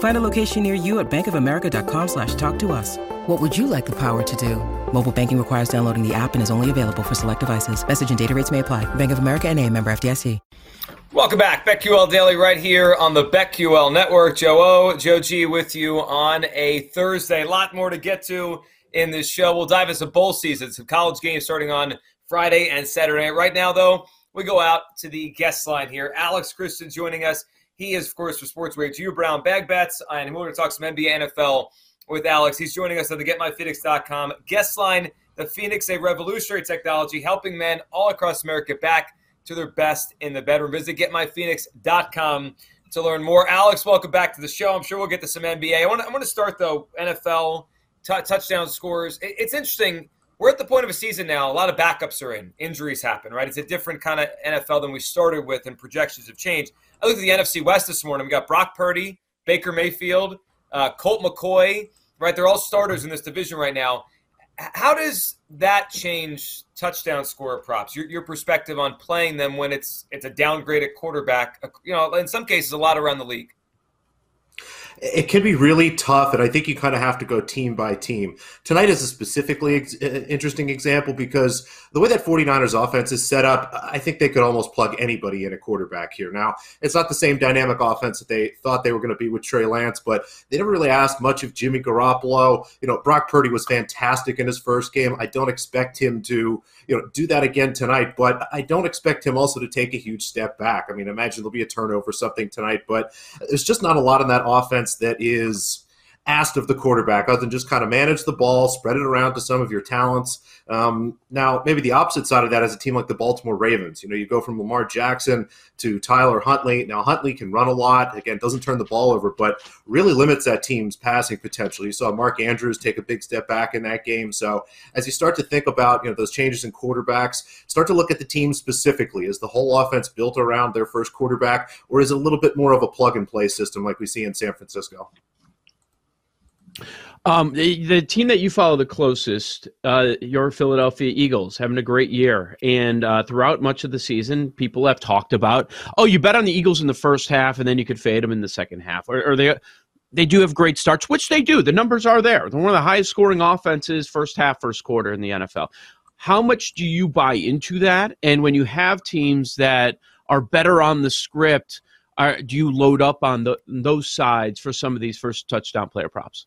Find a location near you at bankofamerica.com slash talk to us. What would you like the power to do? Mobile banking requires downloading the app and is only available for select devices. Message and data rates may apply. Bank of America and a member FDIC. Welcome back. BetQL Daily right here on the BetQL Network. Joe O, Joe G with you on a Thursday. A lot more to get to in this show. We'll dive into bowl season, some college games starting on Friday and Saturday. Right now, though, we go out to the guest line here. Alex Christian joining us. He is, of course, for Sports Radio, you Brown Bag Bets, and we're going to talk some NBA, NFL with Alex. He's joining us on the GetMyPhoenix.com guest line. The Phoenix, a revolutionary technology helping men all across America back to their best in the bedroom. Visit getmyphoenix.com to learn more. Alex, welcome back to the show. I'm sure we'll get to some NBA. I want to, I want to start, though, NFL t- touchdown scores. It, it's interesting. We're at the point of a season now. A lot of backups are in. Injuries happen, right? It's a different kind of NFL than we started with, and projections have changed. I looked at the NFC West this morning. We got Brock Purdy, Baker Mayfield, uh, Colt McCoy, right? They're all starters in this division right now how does that change touchdown score props? Your, your perspective on playing them when it's it's a downgraded quarterback, you know, in some cases a lot around the league it can be really tough, and I think you kind of have to go team by team. Tonight is a specifically ex- uh, interesting example because the way that 49ers offense is set up, I think they could almost plug anybody in a quarterback here. Now, it's not the same dynamic offense that they thought they were going to be with Trey Lance, but they never really asked much of Jimmy Garoppolo. You know, Brock Purdy was fantastic in his first game. I don't expect him to, you know, do that again tonight, but I don't expect him also to take a huge step back. I mean, imagine there'll be a turnover something tonight, but there's just not a lot in that offense that is asked of the quarterback other than just kind of manage the ball, spread it around to some of your talents. Um, now, maybe the opposite side of that is a team like the Baltimore Ravens. You know, you go from Lamar Jackson to Tyler Huntley. Now, Huntley can run a lot. Again, doesn't turn the ball over, but really limits that team's passing potential. You saw Mark Andrews take a big step back in that game. So, as you start to think about you know those changes in quarterbacks, start to look at the team specifically. Is the whole offense built around their first quarterback, or is it a little bit more of a plug and play system like we see in San Francisco? Um, the, the, team that you follow the closest, uh, your Philadelphia Eagles, having a great year, and uh, throughout much of the season, people have talked about, oh, you bet on the Eagles in the first half, and then you could fade them in the second half, or, or they they do have great starts, which they do. The numbers are there. They're one of the highest scoring offenses first half, first quarter in the NFL. How much do you buy into that? And when you have teams that are better on the script, are, do you load up on the, those sides for some of these first touchdown player props?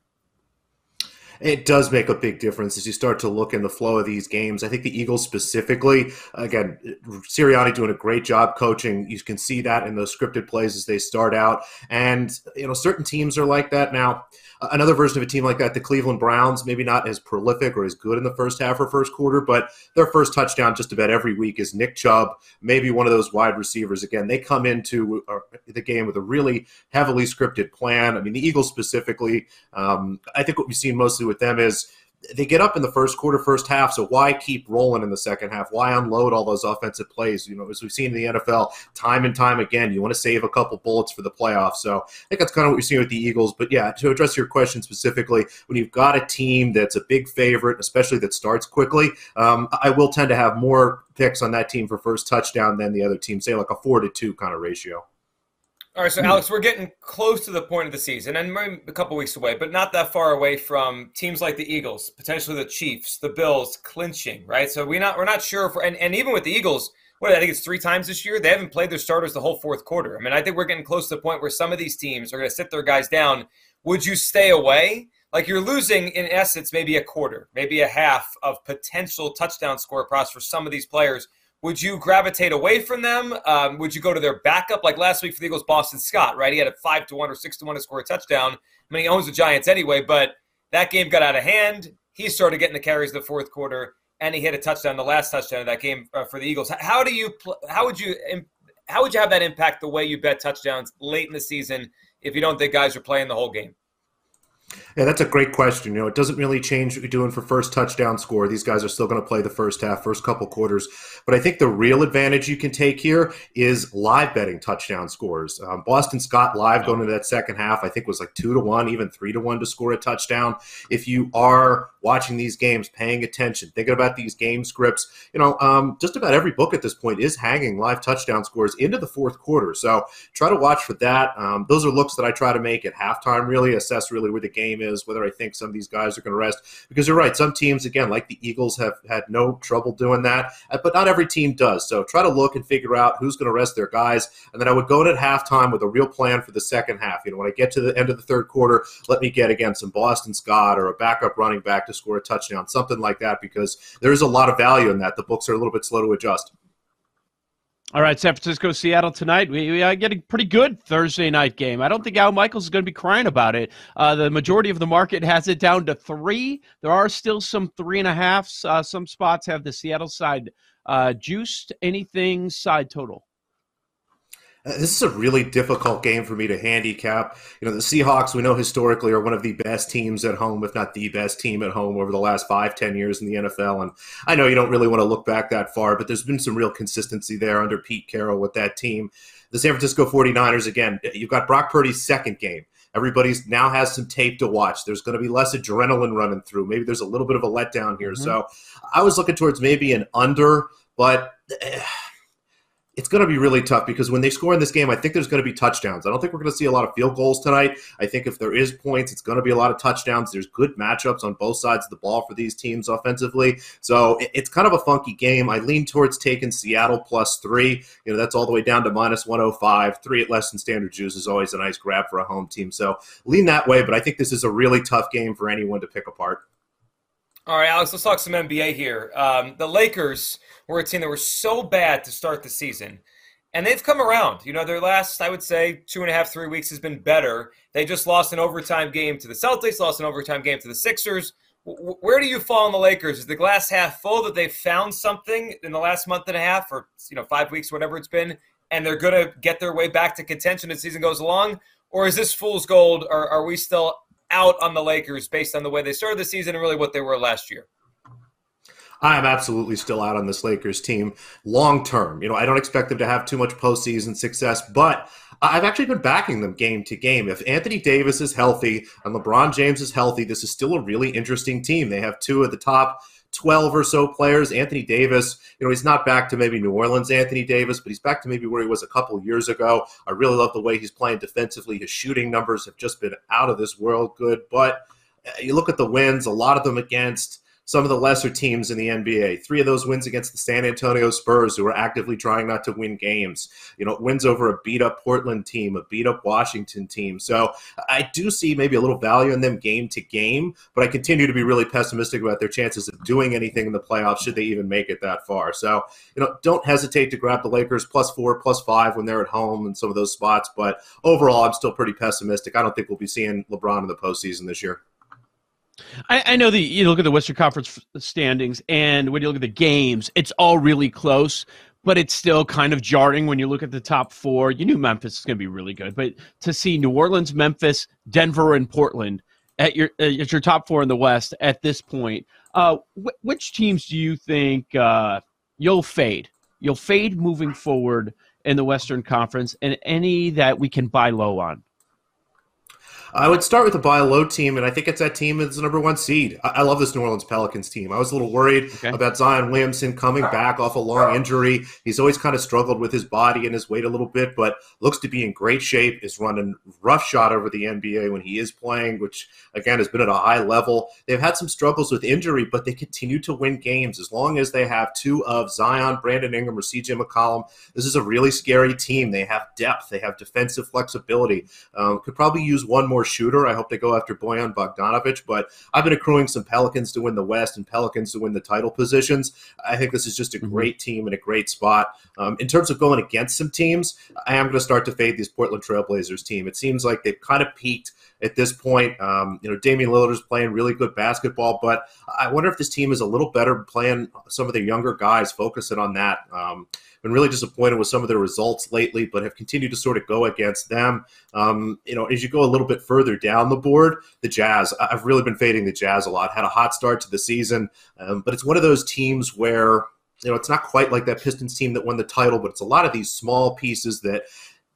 It does make a big difference as you start to look in the flow of these games. I think the Eagles specifically, again, Sirianni doing a great job coaching. You can see that in those scripted plays as they start out. And, you know, certain teams are like that. Now, another version of a team like that, the Cleveland Browns, maybe not as prolific or as good in the first half or first quarter, but their first touchdown just about every week is Nick Chubb, maybe one of those wide receivers. Again, they come into the game with a really heavily scripted plan. I mean, the Eagles specifically, um, I think what we've seen mostly with them is they get up in the first quarter, first half. So why keep rolling in the second half? Why unload all those offensive plays? You know, as we've seen in the NFL time and time again, you want to save a couple bullets for the playoffs. So I think that's kind of what you're seeing with the Eagles. But yeah, to address your question specifically, when you've got a team that's a big favorite, especially that starts quickly, um, I will tend to have more picks on that team for first touchdown than the other team, say like a four to two kind of ratio. All right, so hmm. Alex, we're getting close to the point of the season, and maybe a couple weeks away, but not that far away from teams like the Eagles, potentially the Chiefs, the Bills clinching, right? So we not we're not sure if, and, and even with the Eagles, what I think it's three times this year, they haven't played their starters the whole fourth quarter. I mean, I think we're getting close to the point where some of these teams are going to sit their guys down. Would you stay away? Like you're losing in essence maybe a quarter, maybe a half of potential touchdown score props for some of these players would you gravitate away from them? Um, would you go to their backup? Like last week for the Eagles, Boston Scott, right? He had a five to one or six to one to score a touchdown. I mean, he owns the Giants anyway, but that game got out of hand. He started getting the carries in the fourth quarter, and he hit a touchdown, the last touchdown of that game uh, for the Eagles. How do you? How would you? How would you have that impact the way you bet touchdowns late in the season if you don't think guys are playing the whole game? Yeah, that's a great question. You know, it doesn't really change what you're doing for first touchdown score. These guys are still going to play the first half, first couple quarters. But I think the real advantage you can take here is live betting touchdown scores. Um, Boston Scott live going into that second half, I think was like two to one, even three to one to score a touchdown. If you are watching these games, paying attention, thinking about these game scripts, you know, um, just about every book at this point is hanging live touchdown scores into the fourth quarter. So try to watch for that. Um, those are looks that I try to make at halftime, really assess really where the game game is, whether I think some of these guys are going to rest. Because you're right, some teams, again, like the Eagles, have had no trouble doing that, uh, but not every team does. So try to look and figure out who's going to rest their guys. And then I would go in at halftime with a real plan for the second half. You know, when I get to the end of the third quarter, let me get again some Boston Scott or a backup running back to score a touchdown, something like that, because there is a lot of value in that. The books are a little bit slow to adjust. All right, San Francisco, Seattle tonight. We, we are getting pretty good Thursday night game. I don't think Al Michaels is going to be crying about it. Uh, the majority of the market has it down to three. There are still some three and a halfs. Uh, some spots have the Seattle side uh, juiced. Anything side total? Uh, this is a really difficult game for me to handicap. You know, the Seahawks, we know historically, are one of the best teams at home, if not the best team at home over the last five, ten years in the NFL. And I know you don't really want to look back that far, but there's been some real consistency there under Pete Carroll with that team. The San Francisco 49ers, again, you've got Brock Purdy's second game. Everybody's now has some tape to watch. There's going to be less adrenaline running through. Maybe there's a little bit of a letdown here. Mm-hmm. So I was looking towards maybe an under, but. It's going to be really tough because when they score in this game, I think there's going to be touchdowns. I don't think we're going to see a lot of field goals tonight. I think if there is points, it's going to be a lot of touchdowns. There's good matchups on both sides of the ball for these teams offensively. So it's kind of a funky game. I lean towards taking Seattle plus three. You know, that's all the way down to minus 105. Three at less than standard juice is always a nice grab for a home team. So lean that way, but I think this is a really tough game for anyone to pick apart. All right, Alex, let's talk some NBA here. Um, the Lakers were a team that were so bad to start the season, and they've come around. You know, their last, I would say, two and a half, three weeks has been better. They just lost an overtime game to the Celtics, lost an overtime game to the Sixers. W- where do you fall on the Lakers? Is the glass half full that they've found something in the last month and a half, or you know, five weeks, whatever it's been, and they're going to get their way back to contention as the season goes along? Or is this fool's gold? Or are we still out on the Lakers based on the way they started the season and really what they were last year? I am absolutely still out on this Lakers team long term. You know, I don't expect them to have too much postseason success, but I've actually been backing them game to game. If Anthony Davis is healthy and LeBron James is healthy, this is still a really interesting team. They have two of the top 12 or so players. Anthony Davis, you know, he's not back to maybe New Orleans Anthony Davis, but he's back to maybe where he was a couple years ago. I really love the way he's playing defensively. His shooting numbers have just been out of this world good. But uh, you look at the wins, a lot of them against some of the lesser teams in the NBA. Three of those wins against the San Antonio Spurs, who are actively trying not to win games. You know, wins over a beat up Portland team, a beat up Washington team. So I do see maybe a little value in them game to game, but I continue to be really pessimistic about their chances of doing anything in the playoffs should they even make it that far. So, you know, don't hesitate to grab the Lakers plus four, plus five when they're at home in some of those spots. But overall, I'm still pretty pessimistic. I don't think we'll be seeing LeBron in the postseason this year. I, I, know that you look at the Western Conference standings, and when you look at the games, it's all really close, but it's still kind of jarring when you look at the top four. You knew Memphis is going to be really good, but to see New Orleans, Memphis, Denver, and Portland at your at your top four in the West at this point, uh, wh- which teams do you think uh, you'll fade? You'll fade moving forward in the Western Conference, and any that we can buy low on. I would start with a buy low team, and I think it's that team that's the number one seed. I, I love this New Orleans Pelicans team. I was a little worried okay. about Zion Williamson coming back off a long injury. He's always kind of struggled with his body and his weight a little bit, but looks to be in great shape. Is running rough shot over the NBA when he is playing, which again has been at a high level. They've had some struggles with injury, but they continue to win games as long as they have two of Zion, Brandon Ingram, or CJ McCollum. This is a really scary team. They have depth. They have defensive flexibility. Um, could probably use one more more shooter. I hope they go after Bojan Bogdanovic, but I've been accruing some Pelicans to win the West and Pelicans to win the title positions. I think this is just a mm-hmm. great team and a great spot. Um, in terms of going against some teams, I am going to start to fade these Portland Trailblazers team. It seems like they've kind of peaked at this point. Um, you know, Damian Lillard is playing really good basketball, but I wonder if this team is a little better playing some of their younger guys, focusing on that. Um, been really disappointed with some of their results lately, but have continued to sort of go against them. Um, you know, as you go a little bit further down the board, the Jazz, I've really been fading the Jazz a lot. Had a hot start to the season, um, but it's one of those teams where you know, it's not quite like that Pistons team that won the title, but it's a lot of these small pieces that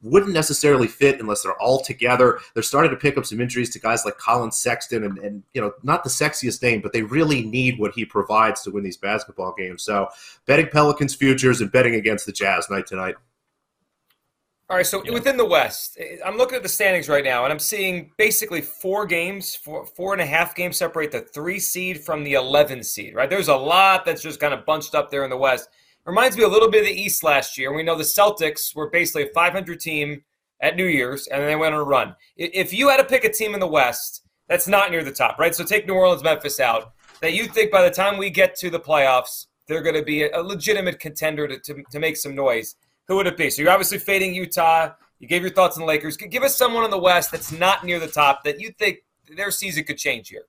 wouldn't necessarily fit unless they're all together. They're starting to pick up some injuries to guys like Collin Sexton, and, and you know, not the sexiest name, but they really need what he provides to win these basketball games. So, betting Pelicans futures and betting against the Jazz night tonight. All right, so yeah. within the West, eh, I'm looking at the standings right now, and I'm seeing basically four games, four, four and a half games separate the three seed from the 11 seed, right? There's a lot that's just kind of bunched up there in the West. Reminds me a little bit of the East last year. We know the Celtics were basically a 500 team at New Year's, and then they went on a run. If you had to pick a team in the West that's not near the top, right? So take New Orleans, Memphis out, that you think by the time we get to the playoffs, they're going to be a legitimate contender to, to, to make some noise. Who would it be? So you're obviously fading Utah. You gave your thoughts on the Lakers. Give us someone in the West that's not near the top that you think their season could change here.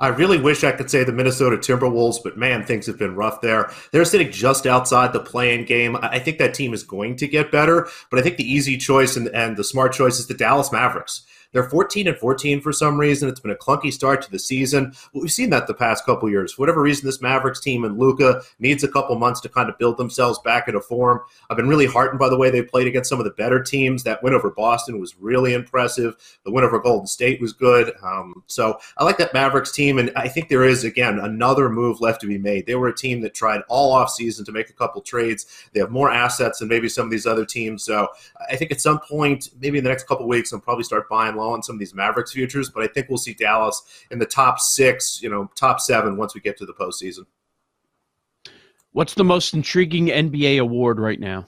I really wish I could say the Minnesota Timberwolves, but man, things have been rough there. They're sitting just outside the play-in game. I think that team is going to get better, but I think the easy choice and, and the smart choice is the Dallas Mavericks. They're 14 and 14 for some reason. It's been a clunky start to the season. We've seen that the past couple years. For whatever reason, this Mavericks team and Luka needs a couple months to kind of build themselves back into form. I've been really heartened by the way they played against some of the better teams. That win over Boston was really impressive. The win over Golden State was good. Um, so I like that Mavericks team, and I think there is again another move left to be made. They were a team that tried all off season to make a couple trades. They have more assets than maybe some of these other teams. So I think at some point, maybe in the next couple weeks, I'll probably start buying low on some of these Mavericks futures, but I think we'll see Dallas in the top six, you know, top seven once we get to the postseason. What's the most intriguing NBA award right now?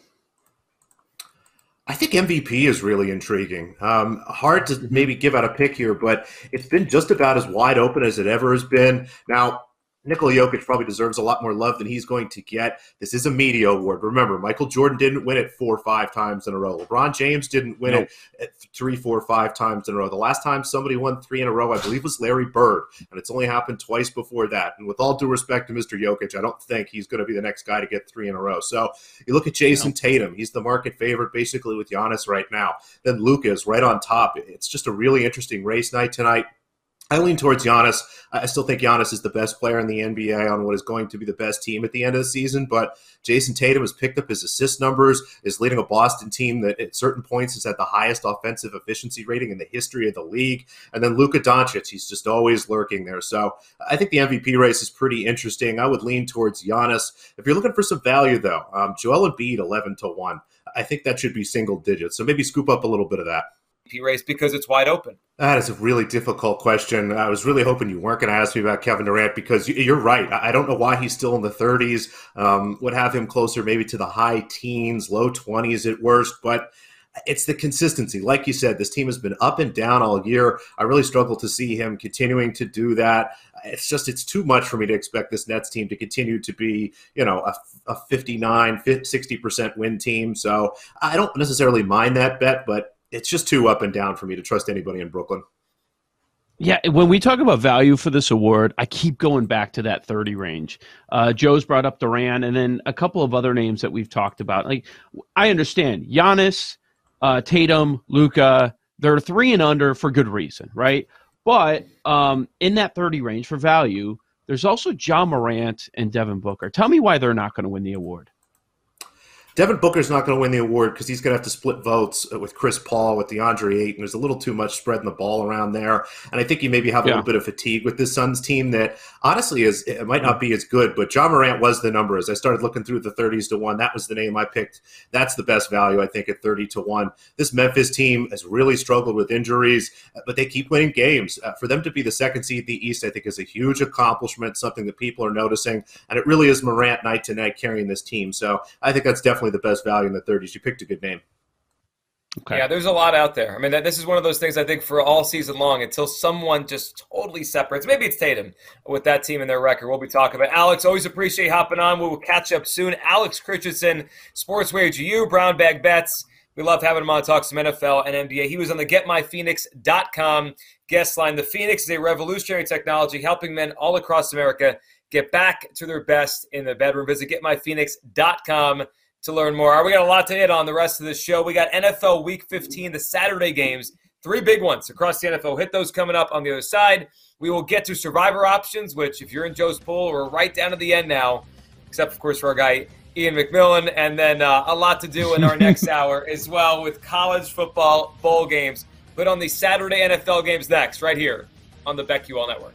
I think MVP is really intriguing. Um, hard to maybe give out a pick here, but it's been just about as wide open as it ever has been. Now, Nikola Jokic probably deserves a lot more love than he's going to get. This is a media award. Remember, Michael Jordan didn't win it four or five times in a row. LeBron James didn't win it three, four, five times in a row. The last time somebody won three in a row, I believe, was Larry Bird, and it's only happened twice before that. And with all due respect to Mr. Jokic, I don't think he's going to be the next guy to get three in a row. So you look at Jayson. Tatum; he's the market favorite basically with Giannis right now. Then Luka is right on top. It's just a really interesting race night tonight. I lean towards Giannis. I still think Giannis is the best player in the NBA on what is going to be the best team at the end of the season. But Jayson Tatum has picked up his assist numbers, is leading a Boston team that at certain points has had the highest offensive efficiency rating in the history of the league. And then Luka Doncic, he's just always lurking there. So I think the MVP race is pretty interesting. I would lean towards Giannis. If you're looking for some value, though, um, Joel Embiid, 11 to 1. I think that should be single digits. So maybe scoop up a little bit of that. Race because it's wide open. That is a really difficult question. I was really hoping you weren't going to ask me about Kevin Durant because you're right. I don't know why he's still in the 30s. Um, would have him closer maybe to the high teens, low 20s at worst. But it's the consistency. Like you said, this team has been up and down all year. I really struggle to see him continuing to do that. It's just, it's too much for me to expect this Nets team to continue to be, you know, a, a 59, 60% win team. So I don't necessarily mind that bet, but it's just too up and down for me to trust anybody in Brooklyn. Yeah, when we talk about value for this award, I keep going back to that 30 range. Uh, Joe's brought up Durant, and then a couple of other names that we've talked about. Like, I understand Giannis, uh, Tatum, Luka, they're three and under for good reason, right? But um, in that 30 range for value, there's also Ja Morant and Devin Booker. Tell me why they're not going to win the award. Devin Booker's not going to win the award because he's going to have to split votes with Chris Paul, with DeAndre Ayton. There's a little too much spreading the ball around there, and I think you maybe have a yeah. little bit of fatigue with this Suns team that honestly is it might not be as good. But Ja Morant was the number as I started looking through the 30s to one. That was the name I picked. That's the best value I think at 30 to one. This Memphis team has really struggled with injuries, but they keep winning games. Uh, for them to be the second seed in the East, I think is a huge accomplishment, something that people are noticing, and it really is Morant night to night carrying this team. So I think that's definitely definitely the best value in the 30s. You picked a good name. Okay. Yeah, there's a lot out there. I mean, this is one of those things I think for all season long until someone just totally separates. Maybe it's Tatum with that team and their record. We'll be talking about. Alex, always appreciate hopping on. We will catch up soon. Alex Christensen, Sports Wager U, Brown Bag Bets. We love having him on to talk some NFL and NBA. He was on the GetMyPhoenix.com guest line. The Phoenix is a revolutionary technology helping men all across America get back to their best in the bedroom. Visit GetMyPhoenix.com to learn more. Right, we got a lot to hit on the rest of the show. We got NFL Week 15, the Saturday games, three big ones across the NFL. Hit those coming up on the other side. We will get to survivor options, which, if you're in Joe's pool, we're right down to the end now, except, of course, for our guy Ian McMillan. And then uh, a lot to do in our next hour as well with college football bowl games. But on the Saturday NFL games next, right here on the BetQL Network.